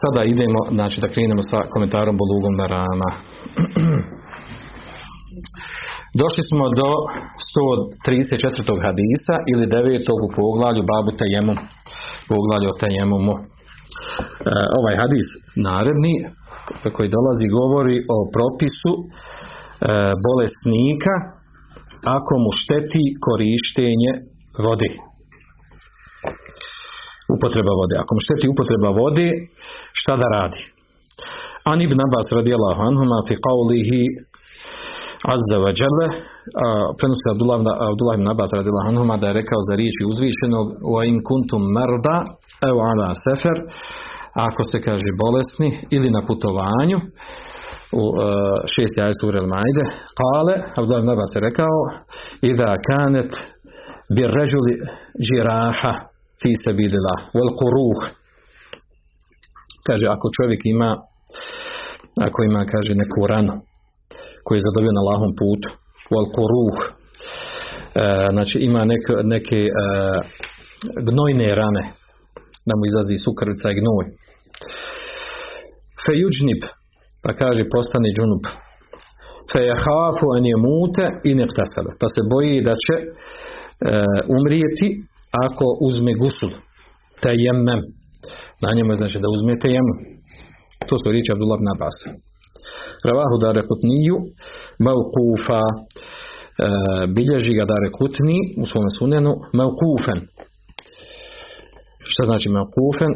sada idemo, znači da krenemo sa komentarom Bolugom Marama. Došli smo do 134. hadisa ili 9. u poglavlju Babu Tejemu, poglavlju o Tejemumu. E, ovaj hadis naredni koji dolazi govori o propisu e, bolesnika ako mu šteti korištenje vode. Upotreba vode. Ako mu šteti upotreba vode, šta da radi? An ibn Abbas radijallahu anhuma fi qawlihi azza wa jalla prenosi Abdullah, ibn Abbas radijallahu anhuma da je rekao za riječi uzvišenog wa in kuntum marda ev ala sefer ako se kaže bolesni ili na putovanju u uh, šest jajstu u Relmajde kale, Abdullah ibn Abbas je rekao idha kanet bir režuli džiraha fi sabidila wal quruh. Kaže ako čovjek ima ako ima kaže neku ranu koju je zadobio na lahom putu wal quruh e, znači ima nek, neke e, gnojne rane da mu izlazi sukrvica i gnoj. Fe juđnib pa kaže postani džunub. Fe jahafu an je mute i pa se boji da će e, umrijeti ako uzme gusul tejemmem na njemu je znači da uzme tejemmem. To su riječi Abdullah ibn Abbas. Ravahu dare kutniju maukufa e, bilježi ga dare kutni u svome sunenu maukufen šta znači maukufen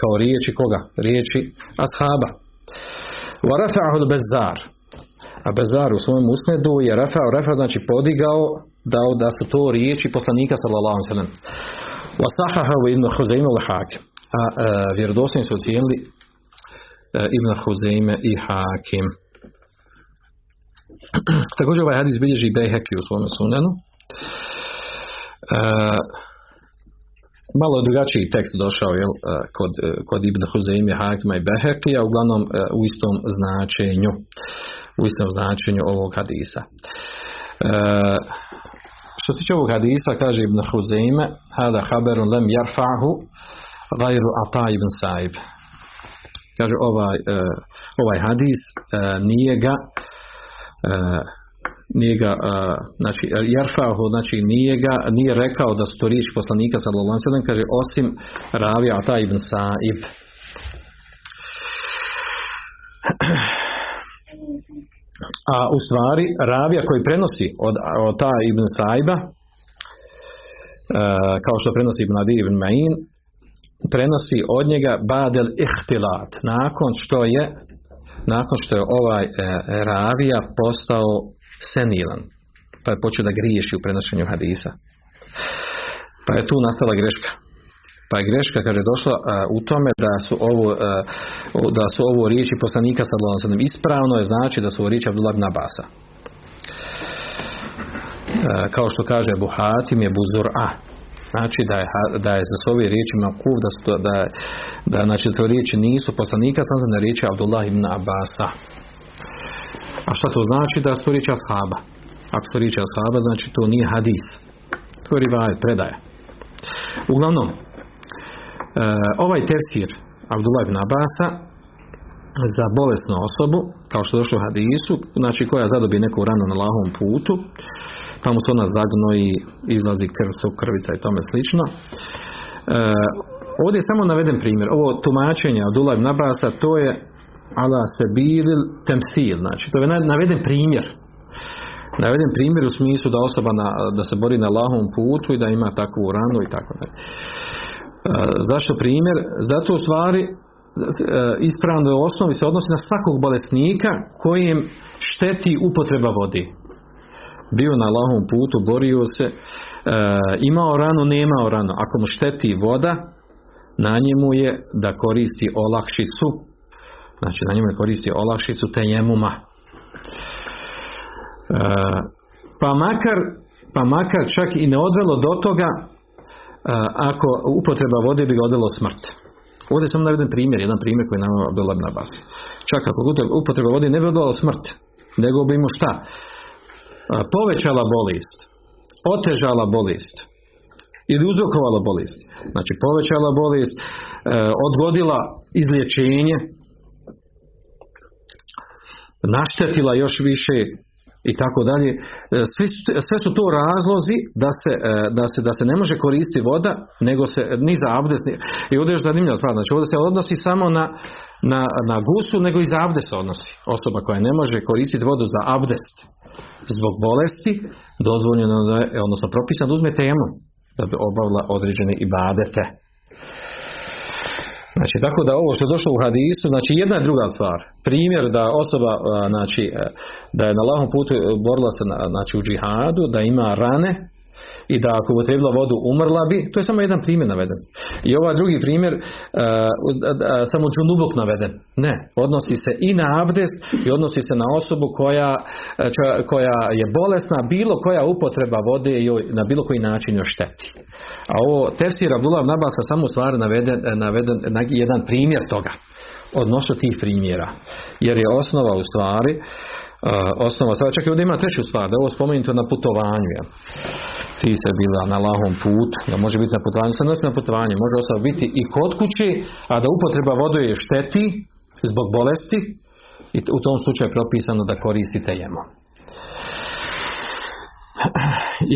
kao riječi koga? riječi ashaba. Wa rafa'ahu bezar a Bezar u svojem usnedu je rafa'u rafa znači podigao da, da su to riječi poslanika sallallahu alejhi ve sellem wa sahahu ibn Huzaim al-Hakim a e, vjerodostojni su ocijenili e, Ibn Huzeime i Hakim. Također ovaj hadis bilježi Bejheki u svome sunenu. E, malo drugačiji tekst došao je kod, kod Ibn Huzeime, Hakima i Behekija, uglavnom u istom značenju u istom značenju ovog hadisa. E, što se tiče ovog hadisa, kaže Ibn Huzeime, hada haberun lem jarfa'hu gajru Ata ibn Saib. Kaže ovaj, uh, ovaj hadis uh, nije ga uh, nije ga, znači, Jarfahu, znači nije ga, nije rekao da su to riječi poslanika ve sellem, kaže osim ravija Ata ibn Saib. A u stvari ravija koji prenosi od, od ta ibn Saiba, uh, kao što prenosi ibn Adi ibn Ma'in, prenosi od njega badel ihtilat nakon što je nakon što je ovaj e, ravija postao senilan. Pa je počeo da griješi u prenošenju hadisa. Pa je tu nastala greška pa je greška kaže došla a, u tome da su ovo a, da su ovo riječi poslanika sallallahu alejhi ispravno je znači da su ovo riječi Abdullah ibn Abasa kao što kaže Buhatim je buzur'a znači da je, da je za ove riječi makuf, da, da, da znači to riječi nisu poslanika, sam na riječi Abdullah ibn Abasa. A šta to znači? Da su riječi ashaba. Ako su riječi ashaba, znači to nije hadis. To je rivaj, predaja. Uglavnom, ovaj tefsir Abdullah ibn Abasa za bolesnu osobu, kao što došlo u hadisu, znači koja zadobi neku ranu na lahom putu, pa mu se ona i izlazi krv, krvica i tome slično. E, ovdje je samo naveden primjer. Ovo tumačenje od Ulaj Nabasa, to je ala se bilil temsil, znači to je naveden primjer. Naveden primjer u smislu da osoba na, da se bori na lahom putu i da ima takvu ranu i tako dalje. Zašto primjer? Zato u stvari e, ispravno u osnovi se odnosi na svakog bolesnika kojem šteti upotreba vodi bio na lahom putu, borio se, e, imao ranu, nemao ranu. Ako mu šteti voda, na njemu je da koristi olakšicu, znači na njemu je koristi olakšicu tejemuma. E, pa makar, pa makar čak i ne odvelo do toga, ako upotreba vode bi ga smrt. Ovdje sam naveden primjer, jedan primjer koji nam bila na basi. Čak ako upotreba vode ne bi odvelo smrt, nego bi mu šta? povećala bolest, otežala bolest, ili uzrokovala bolest. Znači povećala bolest, e, odgodila izlječenje, naštetila još više i tako dalje. E, sve, sve su to razlozi da se, e, da, se, da se ne može koristiti voda, nego se ni za abdest. I ovdje je zanimljiva znači ovdje se odnosi samo na, na, na gusu, nego i za abdest odnosi. Osoba koja ne može koristiti vodu za abdest zbog bolesti, dozvoljeno je, odnosno propisano da uzme temu da bi obavila određene ibadete. Znači, tako da ovo što je došlo u hadisu, znači jedna je druga stvar. Primjer da osoba, znači, e, da je na lahom putu borila se znači, u džihadu, da ima rane, i da ako upotrebila vodu umrla bi, to je samo jedan primjer naveden. I ovaj drugi primjer, uh, samo džunubok naveden. Ne, odnosi se i na abdest i odnosi se na osobu koja, koja je bolesna, bilo koja upotreba vode joj na bilo koji način joj šteti. A ovo tefsir Abdullah Nabasa samo u stvari naveden, naveden jedan primjer toga odnosno tih primjera. Jer je osnova u stvari osnova, sada čak i ovdje ima treću stvar, da ovo spomenuto na putovanju. Ja. Ti se bila na lahom putu, da može biti na putovanju, sad nosi na putovanje, može osoba biti i kod kuće, a da upotreba vode je šteti zbog bolesti i u tom slučaju je propisano da koristite jemo.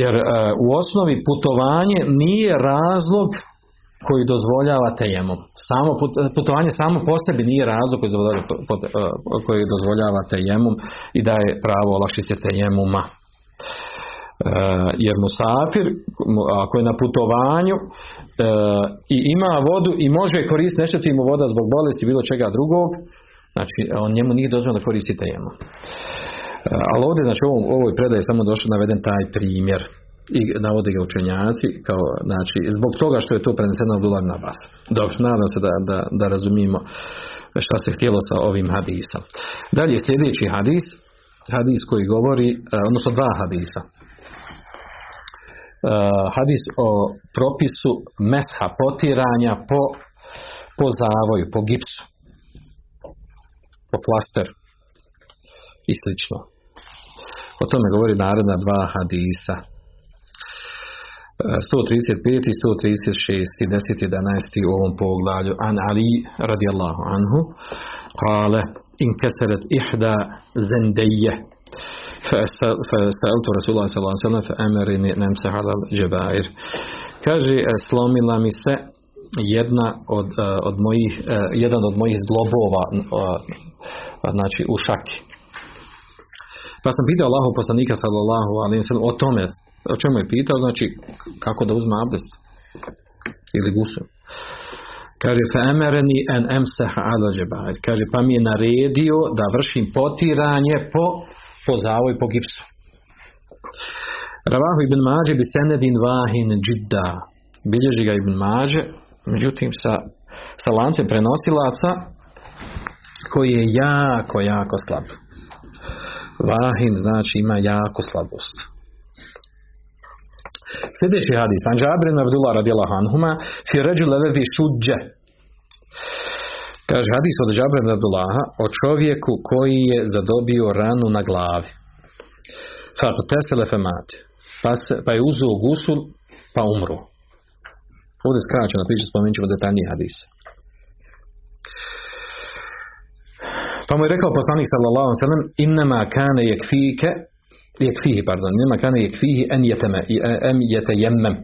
Jer uh, u osnovi putovanje nije razlog koji dozvoljava tejemom. Samo putovanje samo po sebi nije razlog koji dozvoljava, koji dozvoljava tejemom i daje pravo olakšice tejemuma. E, jer musafir ako je na putovanju e, i ima vodu i može koristiti nešto ti mu voda zbog bolesti bilo čega drugog znači on njemu nije dozvoljeno da koristi tejemom. Ali ovdje znači u ovoj predaji samo došao naveden taj primjer i navode ga učenjaci kao, znači, zbog toga što je to preneseno od na vas. Dobro, nadam se da, da, da razumijemo šta se htjelo sa ovim hadisom. Dalje sljedeći hadis, hadis koji govori, e, odnosno dva hadisa. E, hadis o propisu mesha potiranja po, po zavoju, po gipsu, po plasteru i slično. O tome govori naredna dva hadisa. 135 i 136 i 10 11 u ovom poglavlju an Ali radijallahu anhu kale in kesaret ihda zendejje فسألت رسول الله صلى الله عليه وسلم فأمرني نمسح على الجبائر kaže slomila mi se jedna od, od mojih jedan od mojih zglobova znači u šaki pa sam pitao Allahu poslanika sallallahu alejhi ve sellem o tome o čemu je pitao, znači kako da uzme abdest ili gusu. Kaže, femereni en emseha ala. Kaže, pa mi je naredio da vršim potiranje po, po zavoj, po gipsu. Ravahu ibn Mađe bi senedin vahin džidda. Bilježi ga ibn Mađe, međutim sa, sa lancem prenosilaca koji je jako, jako slab. Vahin znači ima jako slabost. Sljedeći hadis, an Džabrin Abdullah radijallahu anhuma, fi ređu lelevi šuđe. Kaže hadis od Džabrin Abdullaha o čovjeku koji je zadobio ranu na glavi. Fat tesele femate. Pa, se, pa je uzuo gusul, pa umru. Ovdje skraćeno priča, spomenut ćemo detaljniji hadis. Pa mu je rekao poslanik sallallahu alejhi ve sellem innama kana yakfike fihi, pardon, nema kane fihi en jeteme, em jetejemmem.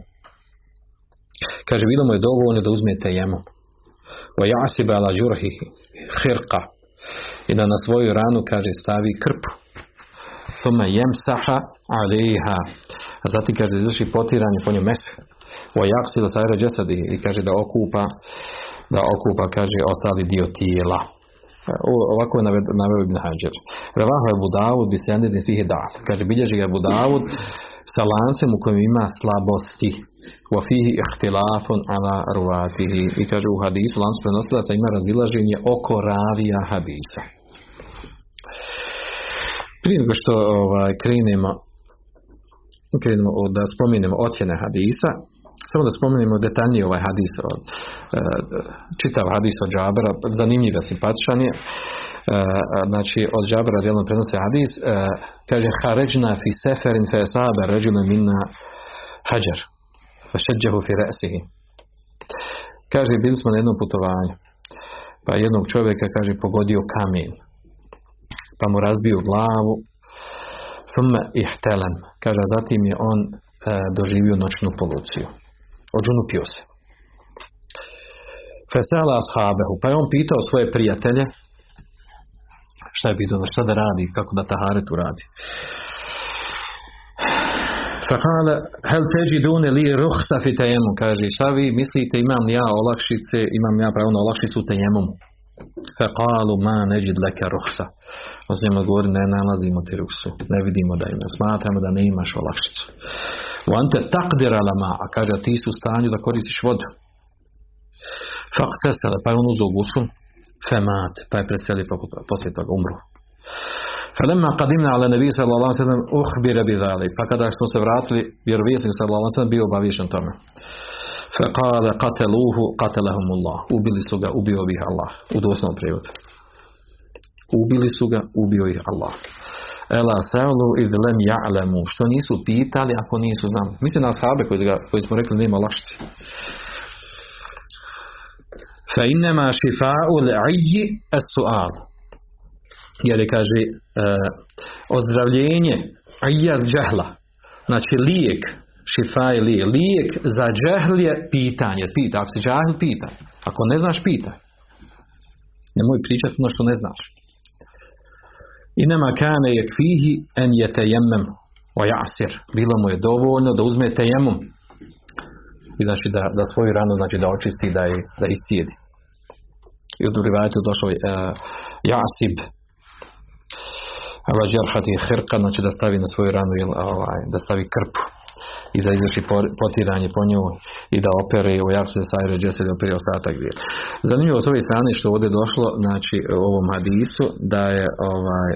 Kaže, bilo mu je dovoljno da uzme tejemom. Wa jasiba ala džurhihi, hirqa. I da na svoju ranu, kaže, stavi krpu. Thuma jemsaha aliha. A zatim, kaže, izvrši potiranje po njom mesa. Wa jaksila sajra džesadi. I kaže, da okupa, da okupa, kaže, ostali dio tijela ovako je naveo Ibn Hajar. Ravahu je Budavud bi se fihi da. Kaže, bilježi ga Budavud sa lancem u kojem ima slabosti. Wa fihi ihtilafun ala ruvatihi. I kaže u hadisu, lancu prenosilaca ima razilaženje oko ravija hadisa. Prije nego što ovaj, krenemo, krenemo da spomenemo ocjene hadisa, samo da spomenemo detaljnije ovaj hadis, e, čitav hadis od Džabera, zanimljiv je, simpatičan je. E, znači, od Džabera djelom prenose hadis, e, kaže, haređna fi seferin fe sahabe ređuna minna hađar. Fešeđehu fi resihi. Kaže, bili smo na jednom putovanju. Pa jednog čovjeka, kaže, pogodio kamen. Pa mu razbio glavu. Thumme ihtelem. Kaže, zatim je on doživio noćnu poluciju. Odžunupio se. Fesela ashabehu. Pa je on pitao svoje prijatelje šta je pitao, šta da radi, kako da taharetu radi. Fakale, hel teđi dune li ruhsa fi tejemu, kaže, šta vi mislite, imam ja olakšice, imam ja pravo na olakšicu u tejemumu. Fakalu ma neđid leke ruhsa. On s njima govori, ne nalazimo ti ruhsu, ne vidimo da ima, smatramo da ne imaš olakšicu. U ante takdir alama, a kaže, ti su u stanju da koristiš vodu. Fak tesele, pa je on uzao gusul, femat, pa je preselio poslije toga umru. Falemma qadimna ala nabi sallallahu ve sellem ukhbira bi zalik. Pa kada smo se vratili, vjerovjesnik sallallahu alejhi ve sellem bio obavješten tome. Fa qala qataluhu qatalahumullah. Ubili su ga, ubio ih Allah. U doslovnom prijevodu. Ubili su ga, ubio ih Allah. Ela sa'lu id lam ja'lamu. Što nisu pitali ako nisu znali. Mislim na ashabe koji, ga, koji smo rekli nema lakšice. Fa innama šifa'u l'ayyi as-su'al jer je kaže uh, ozdravljenje ajaz džahla znači lijek šifa je lijek za džahl je pitanje pita, ako se džahl pita ako ne znaš pita nemoj pričati ono što ne znaš inama kane je kvihi en je tejemmem o jasir bilo mu je dovoljno da uzme tejemom i znači da, da svoju ranu znači da očisti da, je, da iscijedi. I u Durivajtu došao uh, jasib. Ala džarhati hrka, znači da stavi na svoju ranu ovaj, da stavi krpu i da izvrši potiranje po nju i da opere u jakse sajre džese da opere ostatak dvije. Zanimljivo s ove strane što ovdje došlo znači u ovom hadisu da je ovaj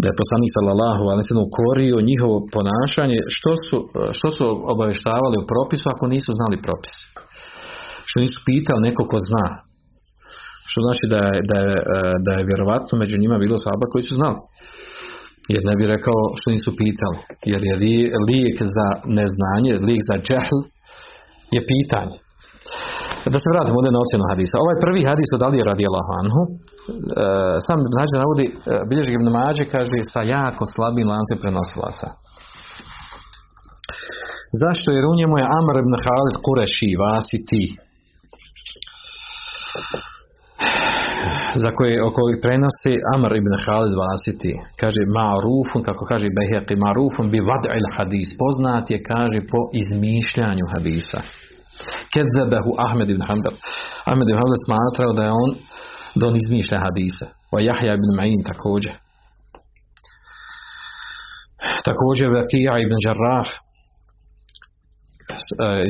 da je poslanik sallallahu alejhi ve korio njihovo ponašanje što su, što su obaveštavali u propisu ako nisu znali propis. Što nisu pitali neko ko zna što znači da je, da je, e, da je vjerovatno među njima bilo saba koji su znali. Jer ne bi rekao što nisu pitali. Jer je lijek za neznanje, lijek za džehl je pitanje. Da se vratimo ovdje na ocjenu hadisa. Ovaj prvi hadis od Ali radi Anhu, e, sam nađe navodi, e, bilježi Ibn Mađe kaže sa jako slabim lancem prenosilaca. Zašto? Jer u njemu je Amr ibn Khalid Kureši, vasi ti za koje o kojih prenosi Amr ibn Khalid Vasiti. Kaže ma'rufun kako kaže Behaqi ma'rufun bi vad'il hadis poznat je kaže po izmišljanju hadisa. Kezabehu Ahmed ibn Hanbal Ahmed ibn Hanbal smatrao da je on da on izmišlja hadise. Wa Jahja ibn Ma'in također. Također Vakija ibn Jarrah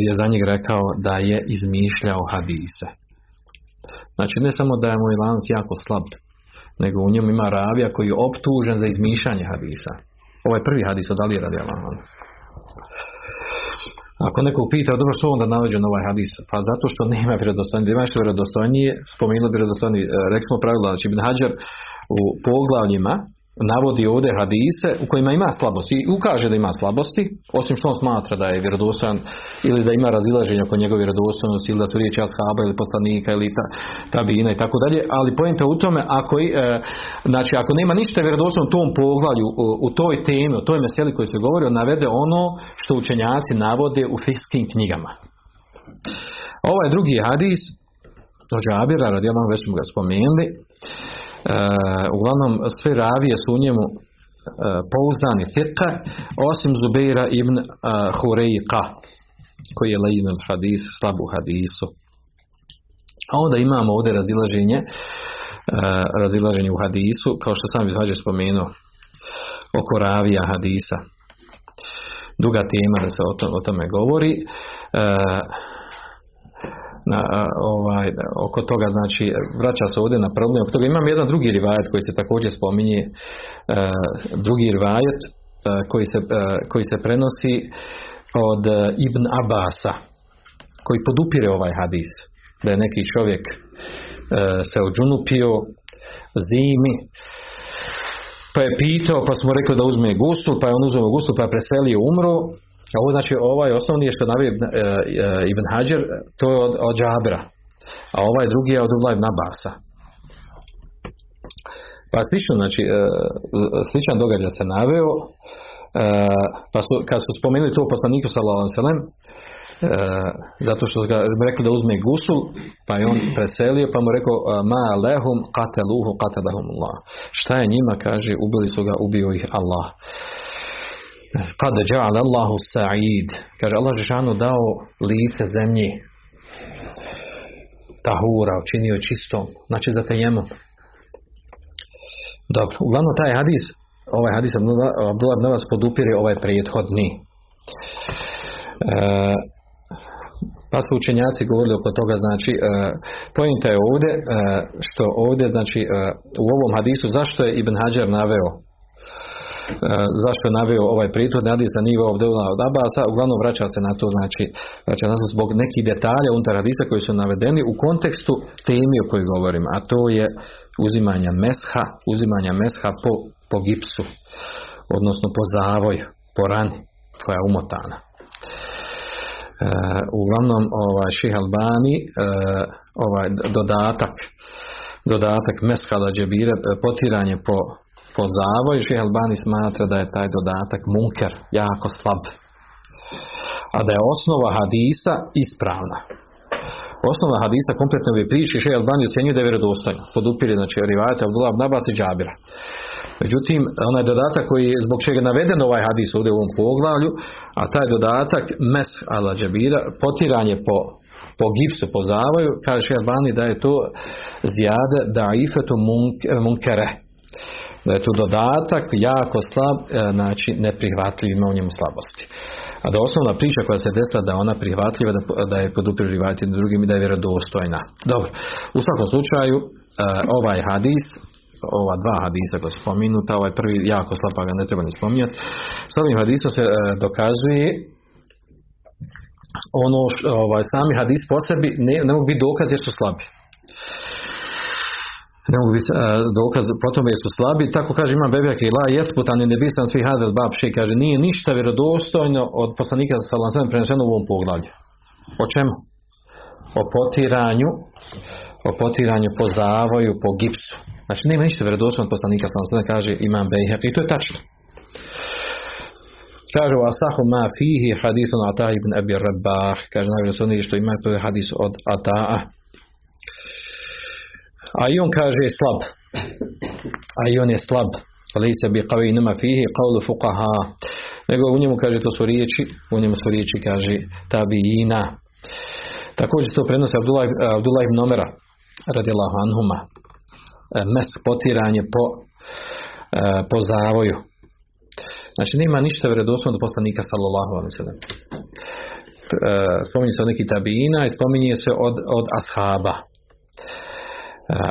je za njeg rekao da je izmišljao hadise Znači ne samo da je moj lanac jako slab, nego u njemu ima ravija koji je optužen za izmišljanje hadisa. Ovaj prvi hadis od Ali radi Ako nekog pita, dobro što onda navođen ovaj hadis? Pa zato što nema vjerodostojnije. Ima što vjerodostojnije, spomenuti vjerodostojnije. Rekli smo pravila, znači Ibn Hajar u poglavljima navodi ovdje hadise u kojima ima slabosti i ukaže da ima slabosti, osim što on smatra da je vjerodostojan ili da ima razilaženje oko njegove vjerodostojnosti ili da su riječi ashaba ili poslanika ili ta, tabina i tako dalje, ali pojenta u tome ako, e, znači, ako nema ništa vjerodostojno u tom poglavlju, u, u, toj temi, u toj meseli koji se govori, on navede ono što učenjaci navode u fiskim knjigama. Ovaj drugi hadis, od Džabira, radijalno već smo ga spomenuli, uglavnom sve ravije su u njemu e, pouzdani fiqa, osim Zubeira ibn uh, Hurejqa, koji je lejn hadis, slabu hadisu. A onda imamo ovdje razilaženje, razilaženje u hadisu, kao što sam izvađe spomenuo, oko ravija hadisa. Duga tema da se o tome govori na, ovaj, oko toga znači vraća se ovdje na problem oko toga. Imam jedan drugi rivajet koji se također spominje e, drugi rivajet e, koji, se, e, koji se prenosi od Ibn Abasa koji podupire ovaj hadis da je neki čovjek se ođunupio zimi pa je pitao pa smo rekli da uzme gusul pa je on uzeo gusul pa je preselio umro ovo znači ovaj osnovni je što navije uh, Ibn Hajar, to je od, od Džabira. A ovaj drugi je od Ulaj ibn Abasa. Pa slično, znači, sličan događaj se naveo, pa su, kad su spomenuli to poslaniku sallallahu E, zato što ga rekli da uzme gusul, pa je on preselio, pa mu rekao ma lehum qataluhu qatalahum Allah. Šta je njima, kaže, ubili su ga, ubio ih Allah. Kad ja'al Allahu sa'id. Kaže, Allah Žešanu dao lice zemlji. Tahura, učinio čistom. Znači za tejemom. Dobro, uglavnom taj hadis, ovaj hadis Abdullah vas podupire ovaj prethodni. E, pa su učenjaci govorili oko toga, znači, uh, pojenta je ovdje, uh, što ovdje, znači, uh, u ovom hadisu, zašto je Ibn Hajar naveo zašto je naveo ovaj pritvor hadis za nivo Abdullah od Abasa, uglavnom vraća se na to, znači, vraća na to zbog nekih detalja unutar hadisa koji su navedeni u kontekstu temi o kojoj govorim, a to je uzimanja mesha, uzimanja mesha po, po gipsu, odnosno po zavoju, po rani koja je umotana. Uh, uglavnom ovaj Ših Albani uh, ovaj dodatak dodatak meshala džebira potiranje po, po zavoju Albani smatra da je taj dodatak munker jako slab a da je osnova hadisa ispravna osnova hadisa kompletno ove priče Ših Albani ocjenjuje da je vjerodostojno podupire znači rivajate Abdullah Nabas i Džabira Međutim, onaj dodatak koji je zbog čega je naveden ovaj hadis ovdje u ovom poglavlju, a taj dodatak mes ala džabira, potiranje po, po gipsu, po zavoju, kaže Šerbani da je to zjade da ifetu munkere. Da je to dodatak jako slab, e, znači neprihvatljiv, ima u njemu slabosti. A da osnovna priča koja se desila da ona prihvatljiva, da, da je podupri drugim i da je vjerodostojna. Dobro, u svakom slučaju e, ovaj hadis ova dva hadisa koja su spominuta, ovaj prvi jako slab pa ga ne treba ni spominjati. S ovim hadisom se e, dokazuje ono što, ovaj, sami hadis po sebi ne, ne mogu biti dokaz jer su slabi. Ne mogu biti uh, dokaz po tome jer su slabi. Tako kaže imam Bebjak i La Jesputan i Nebisan svi hadis babši. Kaže nije ništa vjerodostojno od poslanika sallam preneseno u ovom poglavlju. O čemu? O potiranju o potiranju po zavoju, po gipsu. Znači nema ništa vjerodostojno od poslanika sallallahu kaže imam Bejhek i to je tačno. Kaže u Asahu ma fihi hadithun Atah ibn Abi Rabah. Kaže najvjerodostojniji što ima to je hadis od Ata'a. A i on kaže je slab. A i on je slab. Se bi qawi nema fihi qawlu fuqaha. Nego u njemu kaže to su riječi, u njemu su riječi kaže tabiina. Također se to prenosi Abdullah, Abdullah ibn Omera radijallahu anhuma E, mes potiranje po, e, po zavoju. Znači nema ništa vjerodostojno do poslanika sallallahu alejhi ve sellem. E, spominje se od nekih tabina i spominje se od, od ashaba.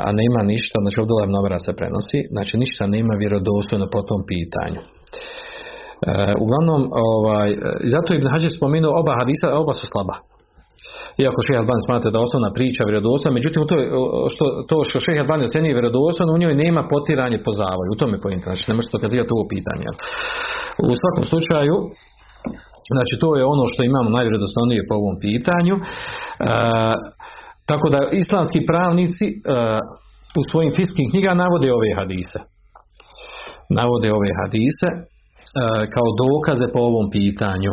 A nema ništa, znači ovdje novera se prenosi, znači ništa nema vjerodostojno po tom pitanju. uglavnom, ovaj, zato Ibn Hađer spomenuo oba hadisa, oba su slaba iako Šeha Alban smatra da osnovna priča vjerodostojna, međutim to, što, to što Šeha Alban ocjenjuje vjerodostojno, u njoj nema potiranje po zavoju, u tome je pojenta, znači ne možete dokazivati ovo pitanje. U svakom slučaju, znači to je ono što imamo najvjerodostojnije po ovom pitanju, e, tako da islamski pravnici e, u svojim fiskim knjigama navode ove hadise. Navode ove hadise e, kao dokaze po ovom pitanju.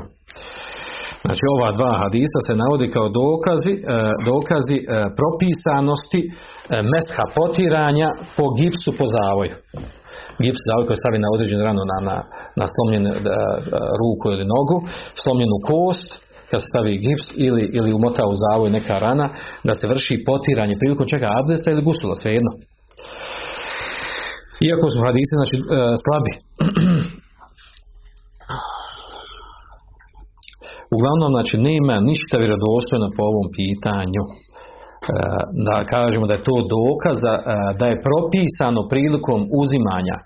Znači ova dva hadisa se navodi kao dokazi, e, dokazi propisanosti mesha potiranja po gipsu po zavoju. Gips zavoj koji stavi na određenu ranu na, na, na slomljenu ruku ili nogu, slomljenu kost, kad stavi gips ili, ili umota u zavoj neka rana, da se vrši potiranje prilikom čega abdesta ili gusula, svejedno. Iako su hadisi znači, slabi. Uglavnom, znači, nema ništa vjerodostojno po ovom pitanju. E, da kažemo da je to dokaz e, da je propisano prilikom uzimanja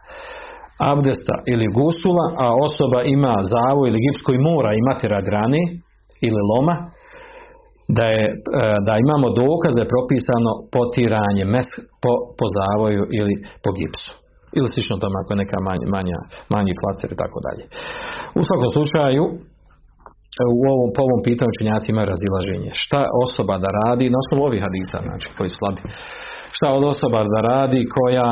abdesta ili gusula, a osoba ima zavu ili gips koji mora imati rad rane ili loma, da, je, e, da imamo dokaz da je propisano potiranje mes po, po zavoju ili po gipsu. Ili slično tome ako je neka manja, manja, manji flaster i tako dalje. U svakom slučaju, u ovom, po ovom pitanju učenjaci imaju razilaženje. Šta osoba da radi, na osnovu ovih hadisa, znači, koji slabi. Šta od osoba da radi koja,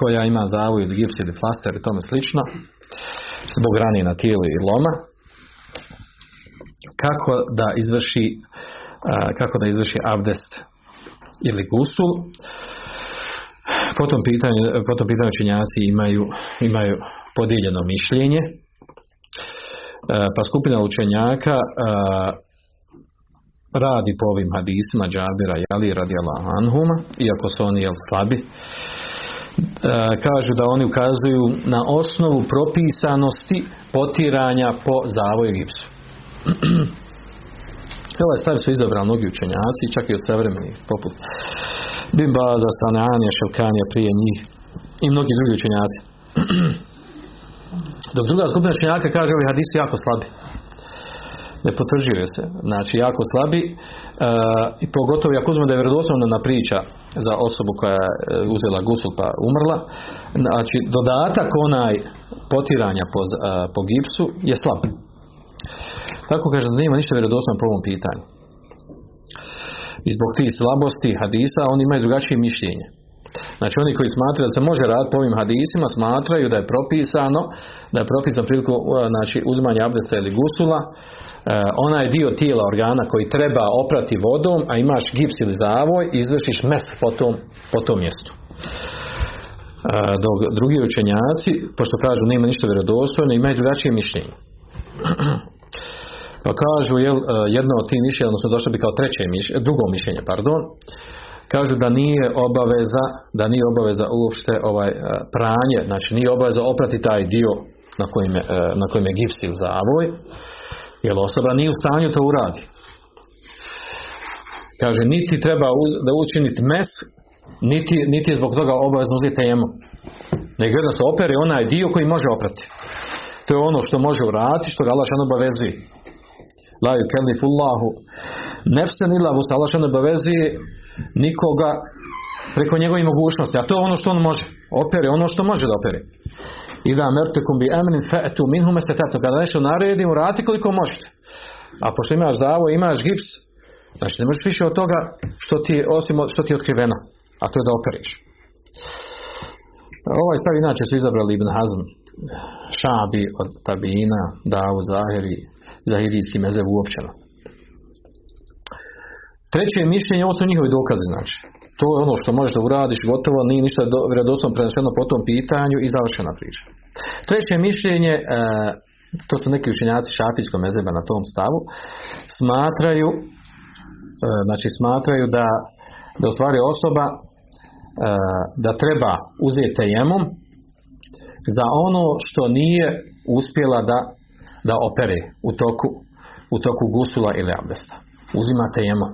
koja ima zavoj ili gips ili flaster i tome slično, zbog rani na tijelu i loma, kako da izvrši kako da izvrši abdest ili gusul. Po tom pitanju, učenjaci imaju, imaju podijeljeno mišljenje. Pa skupina učenjaka radi po ovim hadisima Džabira i Ali radi Anhuma, iako su oni jel, slabi. Kažu da oni ukazuju na osnovu propisanosti potiranja po zavoju gipsu. Ovaj stav su izabrali mnogi učenjaci, čak i od savremenih, poput Bimbaza, Sananija, Ševkanija prije njih i mnogi drugi učenjaci. Dok druga skupina učenjaka kaže ovi hadisi jako slabi. Ne potvrđuje se. Znači, jako slabi uh, i pogotovo ako uzmemo da je vjerodostojna priča za osobu koja je uzela gusul pa umrla, znači dodatak onaj potiranja po, uh, po gipsu je slab. Tako kaže nema ništa vjerodostojno po ovom pitanju. I zbog tih slabosti hadisa oni imaju drugačije mišljenje. Znači oni koji smatraju da se može raditi po ovim hadisima smatraju da je propisano da je propisano priliku znači, uzimanja abdesta ili gusula uh, onaj dio tijela organa koji treba oprati vodom, a imaš gips ili zavoj izvršiš mes po tom, po tom mjestu. Uh, dok drugi učenjaci, pošto kažu nema ništa vjerodostojno, imaju drugačije mišljenje. Pa kažu, jel, jedno od tih mišljenja, odnosno došlo bi kao treće mišljenje, drugo mišljenje, pardon, kažu da nije obaveza, da nije obaveza uopšte ovaj pranje, znači nije obaveza oprati taj dio na kojem je, na kojem je gips ili zavoj, jer osoba nije u stanju to uradi. Kaže, niti treba da učiniti mes, niti, niti je zbog toga obavezno uzeti temu. Nego se opere onaj dio koji može oprati. To je ono što može uraditi, što ga Allah šan obavezuje. La yukellifullahu nefsen vusa. Allah šan obavezuje nikoga preko njegovih mogućnosti. A to je ono što on može. Opere ono što može da opere. I da mertekum bi emrin fe'tu minhum estetatu. Kada nešto naredim, urati koliko možete. A pošto imaš zavo, imaš gips, znači ne možeš više od toga što ti, osim što ti je otkriveno. A to je da operiš. Ovaj stav inače su izabrali Ibn Hazm, Šabi od Tabina, Davu, Zahiri, Zahirijski mezev uopćeno. Treće mišljenje, ovo su njihovi dokazi, znači. To je ono što možeš da uradiš, gotovo, nije ništa vjerodostojno preneseno po tom pitanju i završena priča. Treće mišljenje, e, to su neki učenjaci šafijskog mezeba na tom stavu, smatraju, e, znači smatraju da, da u stvari osoba e, da treba uzeti tejemom za ono što nije uspjela da, da opere u toku, u toku gusula ili abdesta. Uzimate jemo.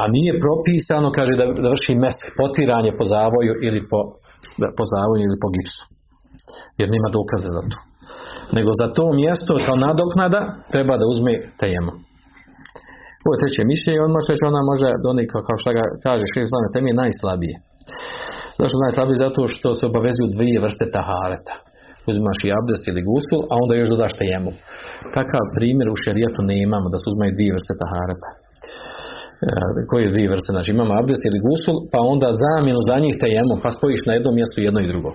A nije propisano, kaže, da, da vrši mes, potiranje po zavoju ili po, da, po zavoju ili po gipsu. Jer nema dokaza za to. Nego za to mjesto kao nadoknada treba da uzme tejemo. Ovo je treće mišljenje, on reći, ona može donijeti, kao što ga kaže, tem je najslabije. Zašto najslabiji? Zato što se obavezuju dvije vrste tahareta. Uzimaš i abdest ili gusul, a onda još dodaš tejemu. Takav primjer u šerijetu ne imamo da se uzmaju dvije vrste tahareta. E, koje dvije vrste? Znači imamo abdest ili gusul, pa onda zamjenu za njih tejemu, pa spojiš na jednom mjestu jedno i drugo.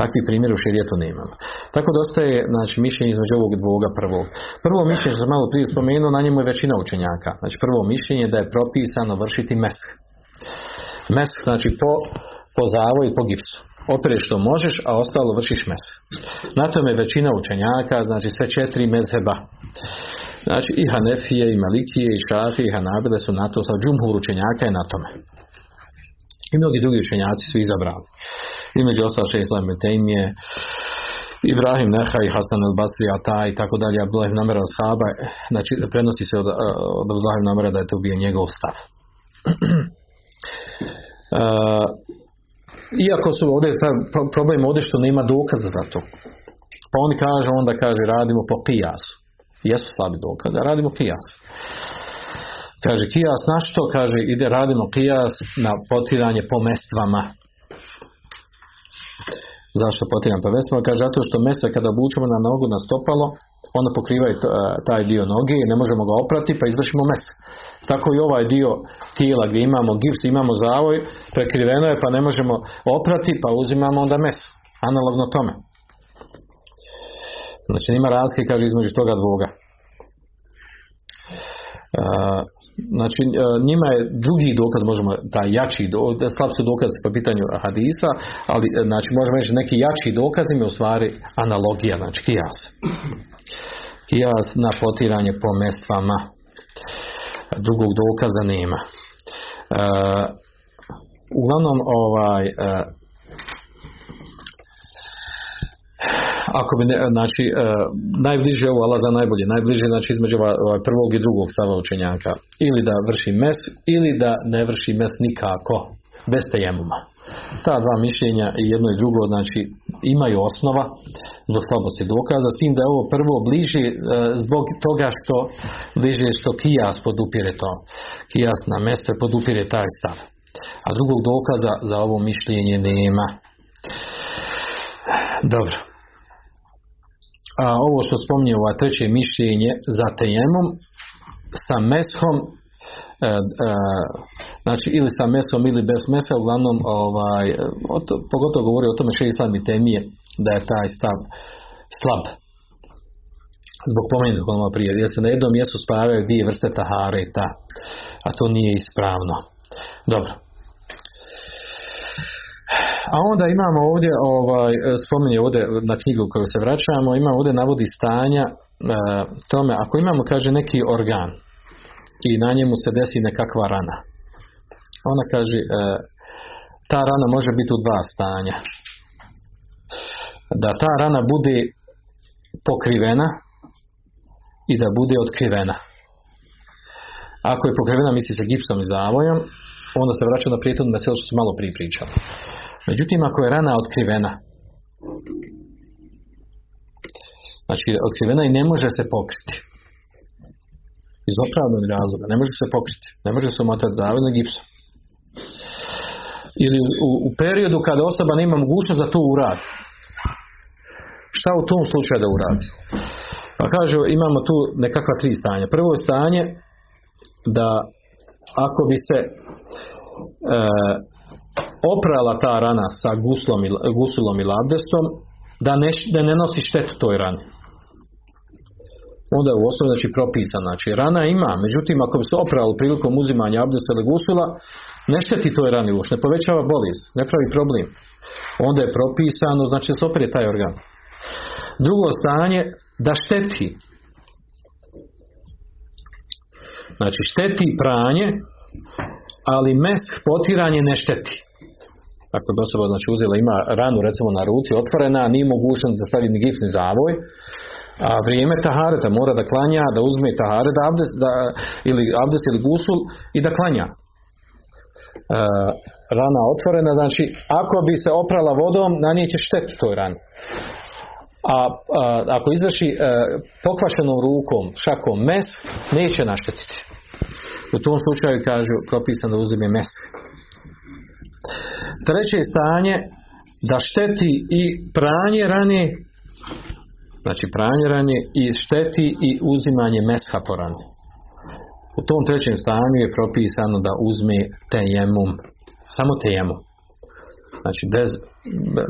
Takvi primjer u šerijetu ne imamo. Tako da ostaje znači, mišljenje između ovog dvoga prvog. Prvo mišljenje, što sam malo prije spomenuo, na njemu je većina učenjaka. Znači prvo mišljenje da je propisano vršiti mesk. Mesk znači po po zavoju i po gipsu. Opereš što možeš, a ostalo vršiš mes. Na tome većina učenjaka, znači sve četiri mezheba. Znači i Hanefije, i Malikije, i Šafije, i Hanabile su na to, sa džumhur učenjaka je na tome. I mnogi drugi učenjaci su izabrali. Između ostalo še Islam Ibrahim Neha i Hasan al-Basri, Ata i tako dalje, Abdullah ibn al-Sahaba, znači prenosi se od, od Abdullah ibn da je to bio njegov stav. Uh, iako su ovdje problem ovdje što nema dokaza za to. Pa oni kažu, onda kaže radimo po kijasu. Jesu slabi dokaze, radimo kijas. Kaže kijas na što? Kaže ide radimo kijas na potiranje po mestvama. Zašto potiram prvenstveno? Kaže zato što mesa kada obučemo na nogu na stopalo, ono pokrivaju taj dio noge i ne možemo ga oprati pa izvršimo mes. Tako i ovaj dio tijela gdje imamo gips, imamo zavoj, prekriveno je pa ne možemo oprati pa uzimamo onda mes. Analogno tome. Znači nema razlike, kaže, između toga dvoga. Znači, njima je drugi dokaz, možemo, taj jači, slab su dokaz po pitanju hadisa, ali znači, možemo reći neki jači dokaz im je u stvari analogija, znači kijas. Kijas na potiranje po mestvama. Drugog dokaza nema. uglavnom, ovaj, ako bi ne, znači uh, najbliže ovo Allah za najbolje, najbliže znači između ovaj prvog i drugog stava učenjaka ili da vrši mes ili da ne vrši mes nikako bez tejemuma. Ta dva mišljenja i jedno i drugo znači imaju osnova zbog slabosti dokaza, s tim da je ovo prvo bliže uh, zbog toga što bliže što kijas podupire to. Kijas na mesto podupire taj stav. A drugog dokaza za ovo mišljenje nema. Dobro. A ovo što spominje ova treće mišljenje za tejemom sa meshom e, e, znači ili sa mesom ili bez mesa uglavnom ovaj, pogotovo govori o tome še islam i temije da je taj stav slab. Zbog pomenutog ono prije jer se na jednom mjestu spavaju dvije vrste tahareta a to nije ispravno. Dobro a onda imamo ovdje, ovaj, spominje ovdje na knjigu koju se vraćamo, imamo ovdje navodi stanja e, tome, ako imamo, kaže, neki organ i na njemu se desi nekakva rana. Ona kaže, e, ta rana može biti u dva stanja. Da ta rana bude pokrivena i da bude otkrivena. Ako je pokrivena, misli se gipsom i zavojom, onda se vraća na prijetodnu meselu što su malo prije. Međutim, ako je rana otkrivena, znači otkrivena i ne može se pokriti. Iz opravdanog razloga, ne može se pokriti. Ne može se omotati zavodno gipsom. Ili u, u, periodu kada osoba nema mogućnost da to uradi. Šta u tom slučaju da uradi? Pa kaže, imamo tu nekakva tri stanja. Prvo stanje da ako bi se e, oprala ta rana sa guslom, gusulom ili abdestom, da ne, da ne nosi štetu toj rani. Onda je u osnovi znači propisano. Znači rana ima, međutim ako bi se opralo prilikom uzimanja abdesta ili gusula, ne šteti toj rani uopšte, ne povećava bolest, ne pravi problem. Onda je propisano, znači da se oprije taj organ. Drugo stanje, da šteti. Znači šteti pranje, ali mesk potiranje ne šteti. Ako bi osoba znači, uzela, ima ranu recimo na ruci otvorena, nije mogućnost da stavi ni zavoj, a vrijeme tahareta mora da klanja, da uzme tahare, da da, ili abdest ili gusul i da klanja. E, rana otvorena, znači ako bi se oprala vodom, na nje će štetu toj rani. A, ako izvrši e, pokvašenom rukom, šakom mes, neće naštetiti. U tom slučaju kažu propisano da uzme mes. Treće stanje da šteti i pranje rane, znači pranje rane i šteti i uzimanje mesha po rani. U tom trećem stanju je propisano da uzme tejemum, samo tejemum. Znači bez,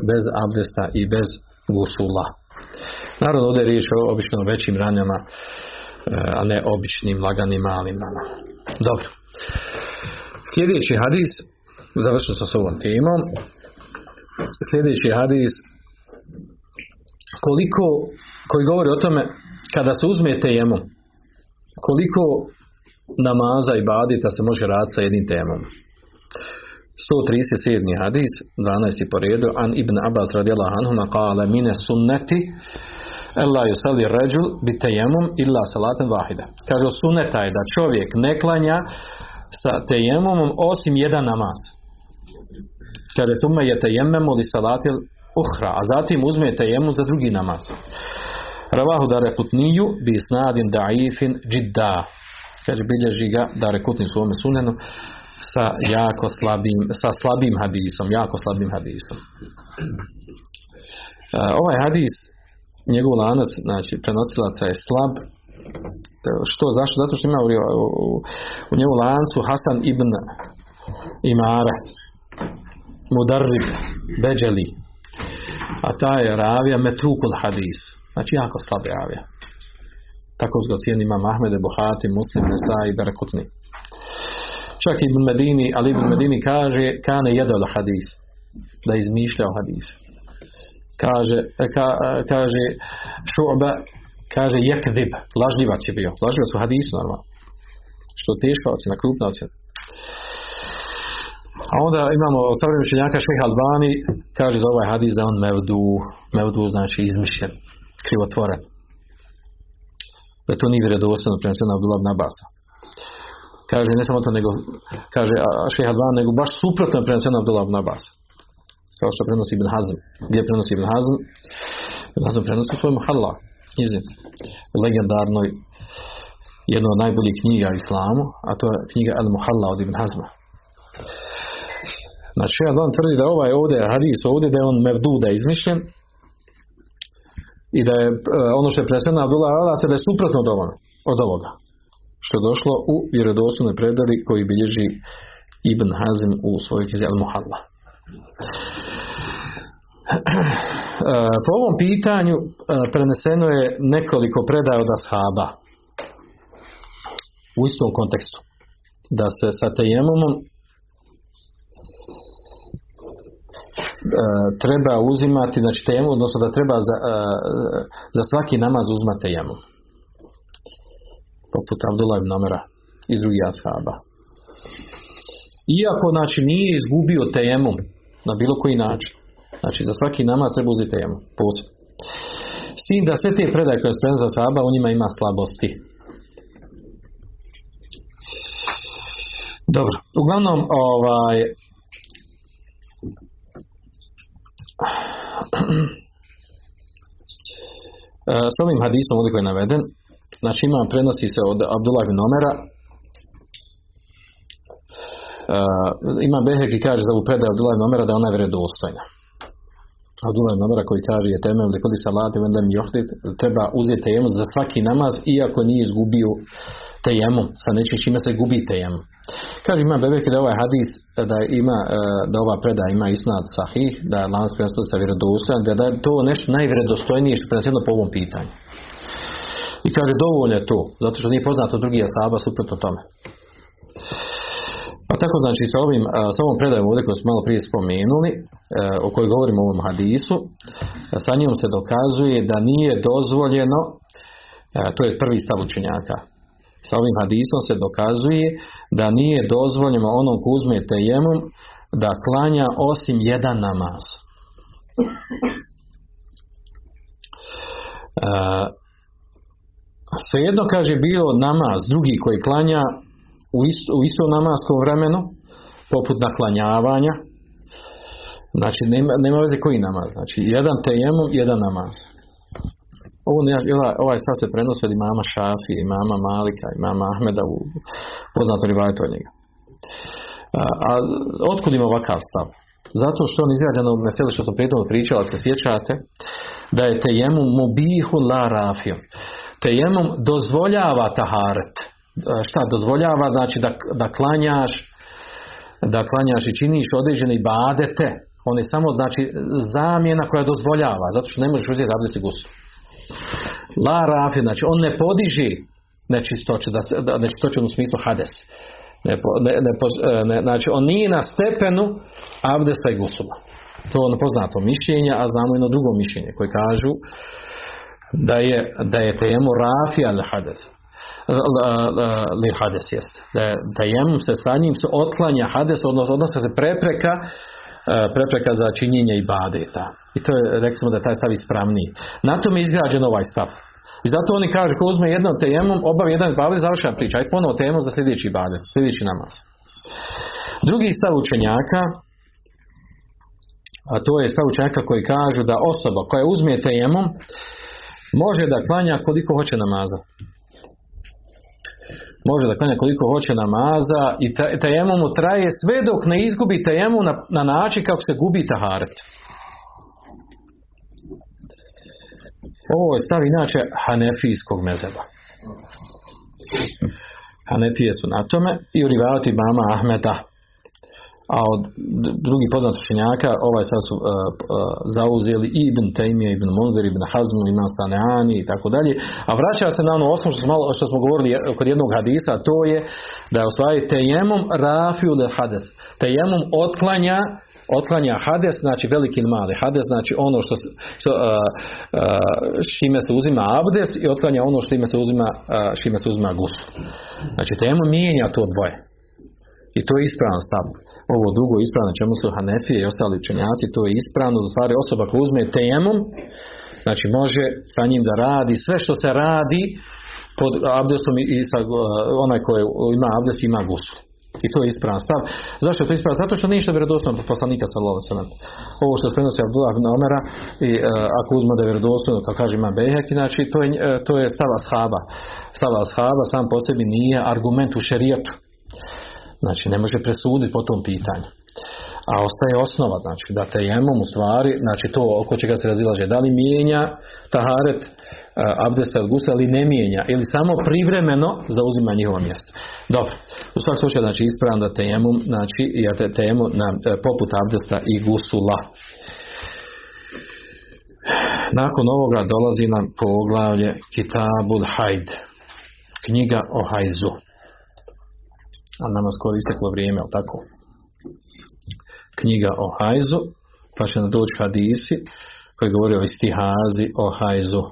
bez abdesta i bez gusula. Naravno ovdje je riječ o obično većim ranjama, e, a ne običnim, laganim, malim ranama. Dobro. Sljedeći hadis završio sam s ovom temom. Sljedeći hadis koliko koji govori o tome kada se uzme temom koliko namaza i badita se može raditi sa jednim temom. 137. hadis, 12. po redu, an ibn Abbas radijallahu anhuma kale mine sunneti Ella yusali ređul bi tejemom illa salaten vahida. Kaže, sunneta je da čovjek ne klanja sa tejemom osim jedan namaz. Kaže, tume je tejememu li salatil uhra, a zatim uzme tejemu za drugi namaz. Ravahu da reputniju bi snadin da'ifin džidda. Kaže, bilježi ga da rekutni su ovome sunenu sa jako slabim, sa slabim hadisom, jako slabim hadisom. ovaj hadis, njegov lanac, znači prenosilaca je slab, što, zašto? Zato što ima u, u, u njemu lancu Hasan ibn Imara, Mudarrib, Beđeli, a ta je ravija Metrukul hadis, znači jako slab ravija. Tako ga cijeni ima Mahmede, Buhati, Muslim, Nesa i Berekutni. Čak Ibn Medini, ali Ibn Medini kaže kane jedal hadis, da je izmišljao hadis. Kaže, ka, kaže šu'ba, kaže jekzib, lažljivac je bio. Lažljivac u hadisu normalno. Što teška ocjena, krupna ocjena. A onda imamo od savremenog učenjaka Šeha Albani, kaže za ovaj hadis da on mevdu, mevdu znači izmišljen, krivotvoren. Da to nije vjerodostojno preneseno Abdullah ibn Abasa. Kaže ne samo to nego kaže Šeha Albani nego baš suprotno je preneseno Abdullah ibn Abasa. Kao što prenosi Ibn Hazm. Gdje prenosi Ibn Hazm? Ibn Hazm prenosi u svojom Halla knjizi. Legendarnoj jedna od najboljih knjiga islamu, a to je knjiga Al Muhalla od Ibn Hazma. Znači, vam tvrdi da ovaj ovdje hadis ovdje da je on mevdu, da je izmišljen i da je ono što je presvedno Abdullah Allah se da je suprotno od, ovoga, od ovoga. Što je došlo u vjerodostojnoj predali koji bilježi Ibn Hazim u svojoj knjizi Al-Muhalla. Po ovom pitanju preneseno je nekoliko predaja od ashaba u istom kontekstu. Da se sa tejemomom treba uzimati znači temu, odnosno da treba za, za svaki namaz uzmati tejemom. Poput Abdullah ibn Amra i drugih ashaba. Iako znači nije izgubio tejemom na bilo koji način. Znači za svaki namaz treba uzeti tejemom. Posebno. S da sve te predaje koje je za sahaba, u njima ima slabosti. Dobro, uglavnom ovaj s ovim hadisom ovdje koji je naveden, znači ima, prenosi se od Abdullah ibn Omera, Uh, ima Behek i kaže za ovu predaju Abdullah ibn Omera da je ona vjerodostojna. Abdullah ibn Omera koji kaže je temem da kodi salati vendem treba uzeti tejemu za svaki namaz iako nije izgubio tejemu, sa nečim čime se gubi tejemu. Kaže ima Bebek da ovaj hadis da ima da ova predaja ima isnad sahih, da je lanac sa vjerodostojan, da je to nešto najvjerodostojnije što preneseno po ovom pitanju. I kaže dovoljno je to, zato što nije poznato drugi asaba suprotno tome. Pa tako znači sa ovim, sa ovom predajom ovdje koju smo malo prije spomenuli, o kojoj govorimo u ovom hadisu, sa njom se dokazuje da nije dozvoljeno, to je prvi stav učenjaka, sa ovim hadisom se dokazuje da nije dozvoljeno onom ko uzme tejemom da klanja osim jedan namaz. Svejedno kaže bio namaz drugi koji klanja u, isto, u istom namaskom vremenu, poput naklanjavanja, znači nema, nema veze koji namaz, znači jedan tejemom, jedan namaz. Ovo, ovaj stav se prenosi od imama Šafi, imama Malika, imama Ahmeda u poznatom rivajtu od njega. A, a otkud ima ovakav stav? Zato što on izgrađeno u meselu što sam prijetno pričao, ako se sjećate, da je tejemum mubihun la rafijom. Tejemum dozvoljava taharet šta dozvoljava, znači da, da klanjaš da klanjaš i činiš određene badete, on je samo znači zamjena koja dozvoljava, zato što ne možeš uzeti abdest i gusu. La rafi, znači on ne podiži nečistoće, da, da, nečistoće u smislu hades. Ne, ne, ne, znači on nije na stepenu abdesta i gusula. To je ono poznato mišljenje, a znamo jedno drugo mišljenje koje kažu da je, da je temu rafi al hades li hades jest. Da, da se sa njim se otklanja hades, odnosno odnosno se prepreka prepreka za činjenje i badeta. I to je, rekli da je taj stav ispravniji. Na tom je izgrađen ovaj stav. I zato oni kažu, ko uzme jedno tejemom, obavi jedan badet, završena priča. Aj ponovo tejemom za sljedeći badet, sljedeći namaz. Drugi stav učenjaka, a to je stav učenjaka koji kažu da osoba koja uzme tejemom, može da klanja koliko hoće namaza može da klanja koliko hoće namaza i tajemom mu traje sve dok ne izgubi tajemu na, na način kako se gubi taharet. Ovo je stav inače hanefijskog mezeba. Hanefije su na tome i u rivati mama Ahmeda a od drugih poznatih učenjaka ovaj sad su uh, uh, zauzeli i Ibn Taymije, Ibn Munzir, Ibn Hazmu, Imam Saneani i tako dalje. A vraća se na ono osnovno što malo, što smo govorili kod jednog hadisa, to je da je u tejemom rafiu le hades. Tejemom otklanja otklanja hades, znači veliki ili mali hades, znači ono što, što uh, šime se uzima abdes i otklanja ono što se uzima, šime se uzima gusu. Znači tejemom mijenja to dvoje. I to je ispravan stav. Ovo drugo ispravno, čemu su Hanefije i ostali učenjaci, to je ispravno, u stvari osoba koja uzme tejemom, znači može sa njim da radi sve što se radi pod abdestom i sa, onaj koji ima abdes ima gusu. I to je ispravan stav. Zašto je to ispravan? Zato što ništa vjerodostojno poslanika sallallahu alejhi Ovo što se prenosi Abdullah ibn Omera i uh, ako uzme da je vjerodostojno, kao kaže ima Bejhek, znači to je, uh, to je stava shaba. Stava shaba sam po sebi nije argument u šerijatu. Znači ne može presuditi po tom pitanju. A ostaje osnova, znači da te jemom u stvari, znači to oko čega se razilaže, da li mijenja taharet abdesta ili gusa ili ne mijenja, ili samo privremeno zauzima njihovo mjesto. Dobro, u svakom slučaju znači ispravno da tejemum, znači ja te tejemu na e, poput abdesta i gusula. Nakon ovoga dolazi nam poglavlje Kitabul Hajd, knjiga o hajzu a nama skoro isteklo vrijeme, ali tako? Knjiga o hajzu, pa će nam doći hadisi koji govori o istihazi, o hajzu.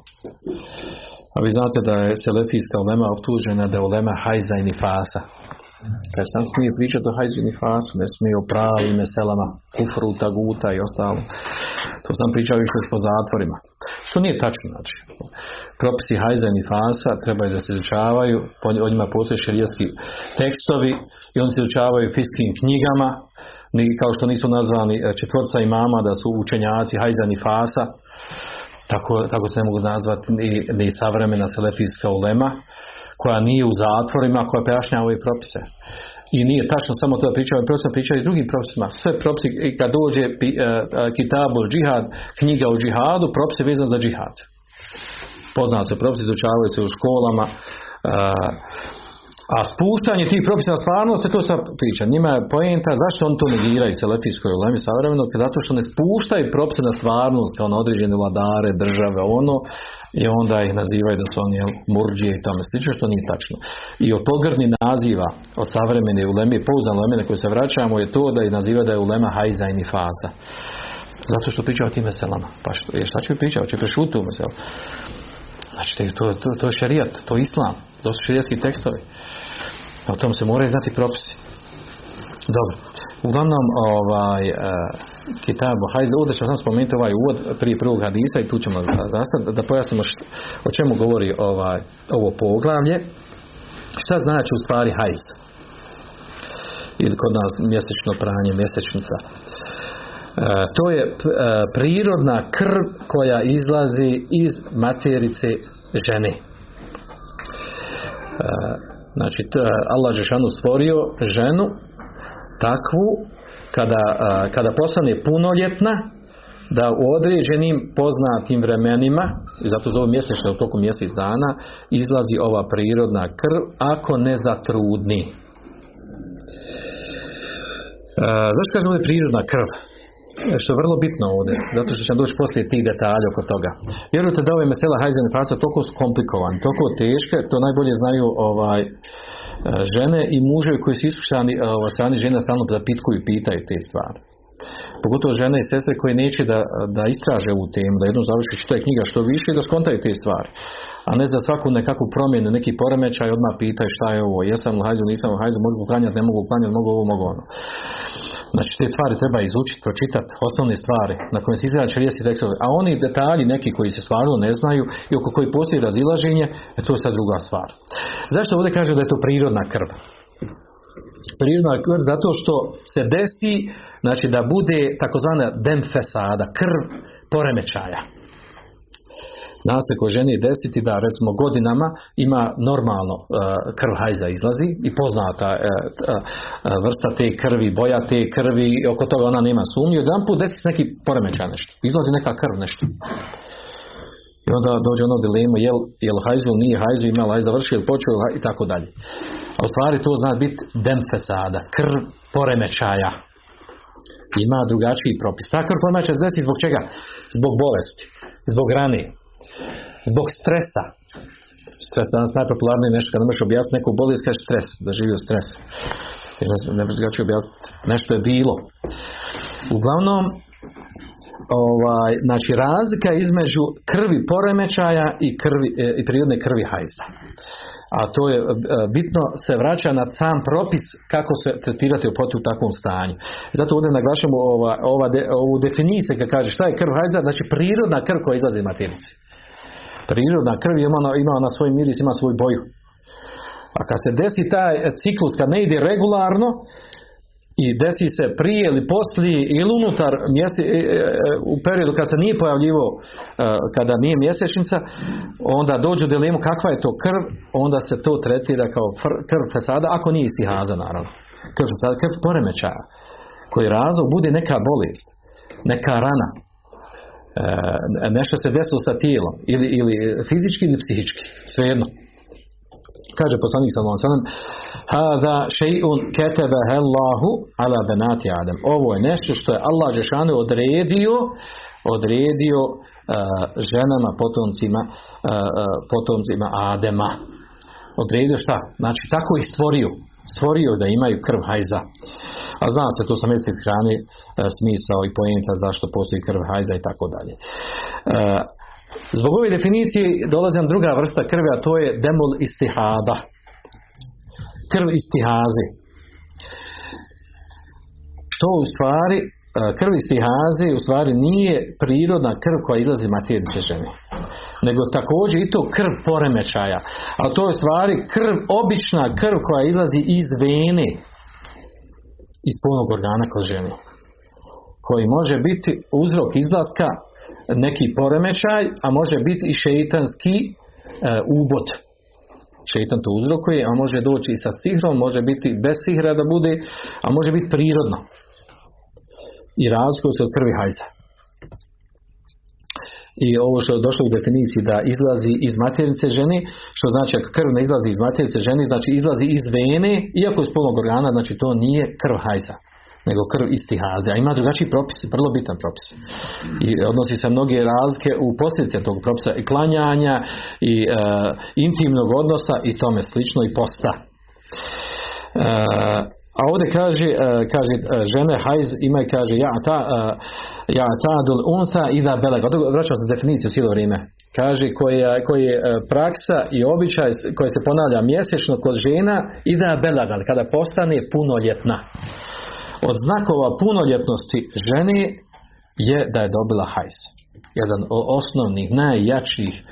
A vi znate da je selefijska ulema optužena da je ulema hajza i nifasa. Kaže, sam smije pričati o hajzu i nifasu, ne smije o pravim meselama, kufru, taguta i ostalo. To sam pričao više po zatvorima. Što nije tačno, znači. Propisi hajza i nifasa trebaju da se izučavaju, o njima postoje šerijski tekstovi i oni se izučavaju fiskim knjigama, kao što nisu nazvani e, četvorca imama da su učenjaci hajza i nifasa, tako, tako se ne mogu nazvati ni, ni savremena selefijska ulema, koja nije u zatvorima, koja pojašnjava ove propise. I nije tačno samo to da pričaju, prosto pričaju i drugim propisima. Sve propisi, kad dođe uh, kitabu džihad, knjiga o džihadu, propisi vezan za džihad. Poznat se propisi, izučavaju se u školama, a spuštanje tih propisa na stvarnost, to se priča. Njima je poenta zašto on to negiraju selefijskoj ulemi savremeno, zato što ne spuštaju propise na stvarnost kao na određene vladare, države, ono, i onda ih nazivaju da su oni murđije i tome slično, što nije tačno. I od pogrdni naziva od savremene uleme, pouzdane uleme koje se vraćamo je to da ih naziva da je ulema hajza i nifasa. Zato što priča o tim meselama. Pa što, šta će pričati? Će prešuti u meselu. Znači, to, to, to je šarijat, to je islam, to su šarijatski tekstovi. O tom se moraju znati propisi. Dobro. Uglavnom, ovaj, uh, Kitabu Hajde, ovdje ćemo sam spomenuti ovaj uvod prije prvog hadisa i tu ćemo zastati da pojasnimo što, o čemu govori ovaj, ovo poglavlje. Šta znači u stvari hajz? Ili kod nas mjesečno pranje, mjesečnica. E, to je e, prirodna krv koja izlazi iz materice žene. E, znači, Allah Žešanu stvorio ženu takvu kada, kada postane punoljetna da u određenim poznatim vremenima i zato zove mjesečno u toku mjesec dana izlazi ova prirodna krv ako ne zatrudni e, zašto kažem ovdje prirodna krv što je vrlo bitno ovdje, zato što ćemo doći poslije tih detalja oko toga. Vjerujte da ove mesela hajzene fasa toliko su komplikovane, toliko teške, to najbolje znaju ovaj, žene i muževi koji su iskušani od strane žena stalno da pitkuju i pitaju te stvari. Pogotovo žene i sestre koje neće da, da istraže ovu temu, da jednom završi što je knjiga što više i da skontaju te stvari. A ne za svaku nekakvu promjenu, neki poremećaj odmah pitaju šta je ovo, jesam u hajzu, nisam u hajzu, mogu uklanjati, ne mogu uklanjati, mogu ovo, mogu ono. Znači te stvari treba izučiti, pročitati, osnovne stvari na kojim se izgleda širijeski tekstovi. A oni detalji, neki koji se stvarno ne znaju i oko koji postoji razilaženje, e, to je sad druga stvar. Zašto ovdje kaže da je to prirodna krv? Prirodna krv zato što se desi znači da bude takozvana demfesada, krv poremećaja nastoji ženi desiti da recimo godinama ima normalno uh, krv hajza izlazi i poznata uh, uh, vrsta te krvi, boja te krvi oko toga ona nema sumnju. Jedan put desi neki poremećaj nešto. Izlazi neka krv nešto. I onda dođe ono dilema, jel, jel hajzu, nije hajzu, ima hajz završio, ili počeo, i tako dalje. A u stvari to zna biti dem fesada, krv poremećaja. Ima drugačiji propis. Ta krv poremećaja desi zbog čega? Zbog bolesti, zbog rane, zbog stresa. Stres danas najpopularniji nešto kad ne možeš objasniti neku bolest, kaže stres, da živi u stresu. Ne možeš objasniti. Nešto je bilo. Uglavnom, ovaj, znači razlika između krvi poremećaja i, krvi, e, i prirodne krvi hajza. A to je e, bitno se vraća na sam propis kako se tretirati u takvom stanju. Zato ovdje naglašamo ova, ova de, ovu definiciju kad kaže šta je krv hajza, znači prirodna krv koja izlazi iz maternice. Prirodna krv ima, ima na svoj miris, ima svoju boju. A kad se desi taj ciklus, kad ne ide regularno, i desi se prije ili poslije ili unutar mjese, e, e, u periodu kad se nije pojavljivo e, kada nije mjesečnica onda dođu dilemu kakva je to krv onda se to tretira kao krv fesada ako nije istihaza naravno krv fesada, krv poremećaja koji razlog bude neka bolest neka rana nešto se desilo sa tijelom ili, ili fizički ili psihički svejedno Kaže poslanik sallallahu alejhi ve sellem: "Hada shay'un katabahu Allahu ala banati Adam." Ovo je nešto što je Allah džeshanu odredio odredio uh, ženama potomcima uh, potomcima Adema. Odredio šta? Znači tako ih stvorio. Stvorio da imaju krv hajza. A zna se, to sam iz hrane smisao i pojenta zašto postoji krv hajza i tako dalje. Zbog ove definicije dolazi nam druga vrsta krvi, a to je demol istihada. Krv istihaze. To u stvari, e, krv istihaze u stvari nije prirodna krv koja izlazi maternice žene. Nego također i to krv poremećaja. A to je u stvari krv, obična krv koja izlazi iz vene, iz punog organa kod žene. Koji može biti uzrok izlaska neki poremećaj, a može biti i šeitanski e, ubod. Šeitan to uzrokuje, a može doći i sa sihrom, može biti bez sihra da bude, a može biti prirodno. I razlikuje se od krvi hajca. I ovo što je došlo u definiciji da izlazi iz maternice žene, što znači ako krv ne izlazi iz maternice žene, znači izlazi iz vene, iako iz polnog organa, znači to nije krv hajza nego krv istihaze, a ima drugačiji propis, vrlo bitan propis. I odnosi se mnoge razlike u posljedice tog propisa i klanjanja i e, intimnog odnosa i tome slično i posta. E, a ovdje kaže, e, kaže žene hajz imaju, kaže ja ta ja ta dul unsa i da belega. Vraćam se definiciju cijelo vrijeme. Kaže koja, koji je praksa i običaj koji se ponavlja mjesečno kod žena i da belega, kada postane punoljetna od znakova punoljetnosti žene je da je dobila hajs. Jedan od osnovnih, najjačih e,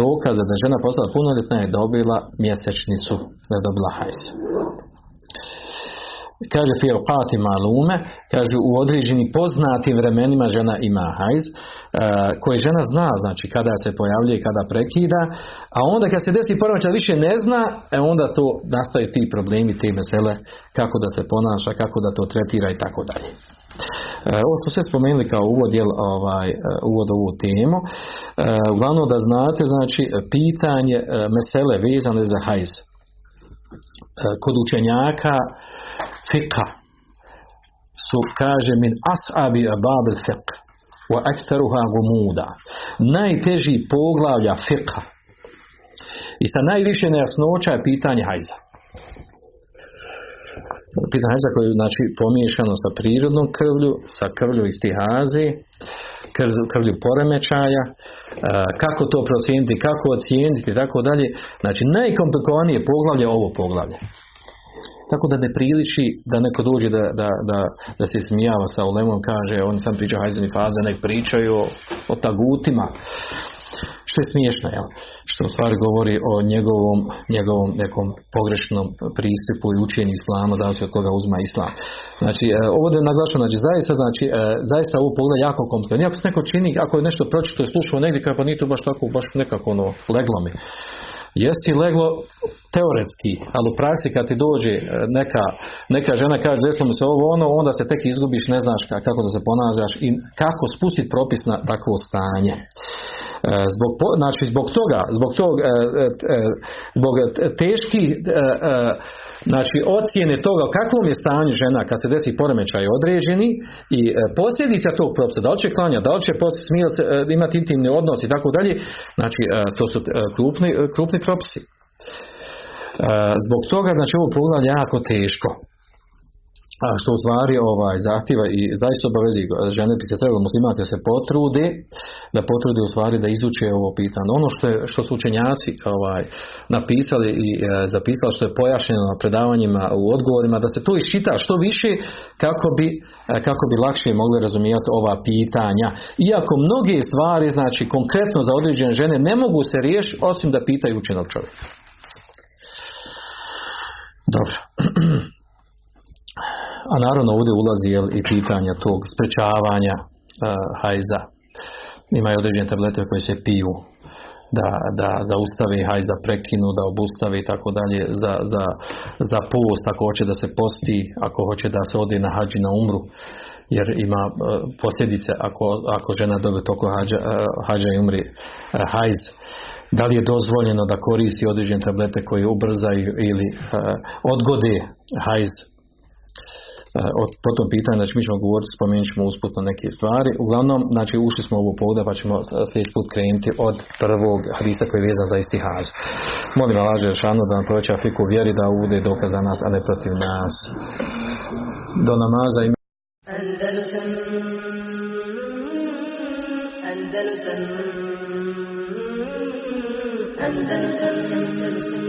dokaza da žena postala punoljetna je dobila mjesečnicu, da je dobila hajs. Kaže fi malume, kaže u određenim poznatim vremenima žena ima hajz, e, koje žena zna, znači kada se pojavljuje, kada prekida, a onda kad se desi poremećaj više ne zna, e onda to nastaju ti problemi, te mesele, kako da se ponaša, kako da to tretira i tako dalje. E, ovo smo sve spomenuli kao uvod, jel, ovaj, e, uvod ovu temu. Uglavnom da znate, znači, pitanje mesele vezane za hajz. Kod učenjaka fika su, kaže, min as'abi abab fiqh wa aktaruha gumuda. Najteži poglavlja fiqha i sa najviše nejasnoća je pitanje hajza. Pitanje hajza koje je znači, pomiješano sa prirodnom krvlju, sa krvlju istihazi, krvlju poremećaja, kako to procijeniti, kako ocijeniti i tako dalje. Znači najkomplikovanije poglavlje je ovo poglavlje. Tako da ne priliči da neko dođe da, da, da, da se smijava sa ulemom, kaže, on sam priča hajzeni faze, nek pričaju o, o tagutima. Što je smiješno, jel? Što u stvari govori o njegovom, njegovom nekom pogrešnom pristupu i učenju islama, zavisi od koga uzma islam. Znači, e, ovo je naglašeno, znači, zaista, znači, e, zaista ovo pogled jako komplikatno. Ako neko čini, ako je nešto pročito i slušao negdje, kao pa nije to baš tako, baš nekako ono, leglo mi. Jesi leglo teoretski, ali u praksi kad ti dođe e, neka, neka žena kaže desilo mi se ovo ono, onda se tek izgubiš, ne znaš kako da se ponašaš i kako spustiti propis na takvo stanje. Zbog, po- znači zbog toga, zbog tog, e, e, e, zbog teških e, e, znači ocjene toga u kakvom je stanju žena kad se desi poremećaj određeni i e, posljedica tog propisa, da li će klanja, da li će smije e, imati intimni odnos i tako dalje, znači e, to su e, krupni, e, krupni propisi. E, zbog toga znači ovo poglavlje jako teško a što u stvari ovaj, zahtjeva i zaista obavezi žene bi se trebalo muslimati da se potrude da potrude u stvari da izuče ovo pitanje. Ono što, je, što su učenjaci ovaj, napisali i e, zapisali što je pojašnjeno predavanjima u odgovorima da se to iščita što više kako bi, e, kako bi lakše mogli razumijeti ova pitanja. Iako mnoge stvari znači konkretno za određene žene ne mogu se riješiti osim da pitaju učenog čovjeka. Dobro. A naravno ovdje ulazi jel, i pitanje tog sprečavanja uh, hajza. Imaju određene tablete koje se piju da, da zaustavi hajz, da prekinu, da obustavi i tako dalje za, za, za post, ako hoće da se posti, ako hoće da se ode na hađi na umru, jer ima uh, posljedice ako, ako žena dobije toko hađa, uh, hađa i umri uh, hajz. Da li je dozvoljeno da koristi određene tablete koje ubrzaju ili uh, odgode hajz po tom pitanju, znači mi ćemo govoriti, spomenut ćemo usputno neke stvari. Uglavnom, znači ušli smo u ovu povda pa ćemo sljedeći put krenuti od prvog hadisa koji je vezan za istihaz. Molim Allah Žešanu da nam poveća fiku vjeri da bude dokaz za nas, a ne protiv nas. Do namaza i Andalusam Andalusam Andalusam Andalusam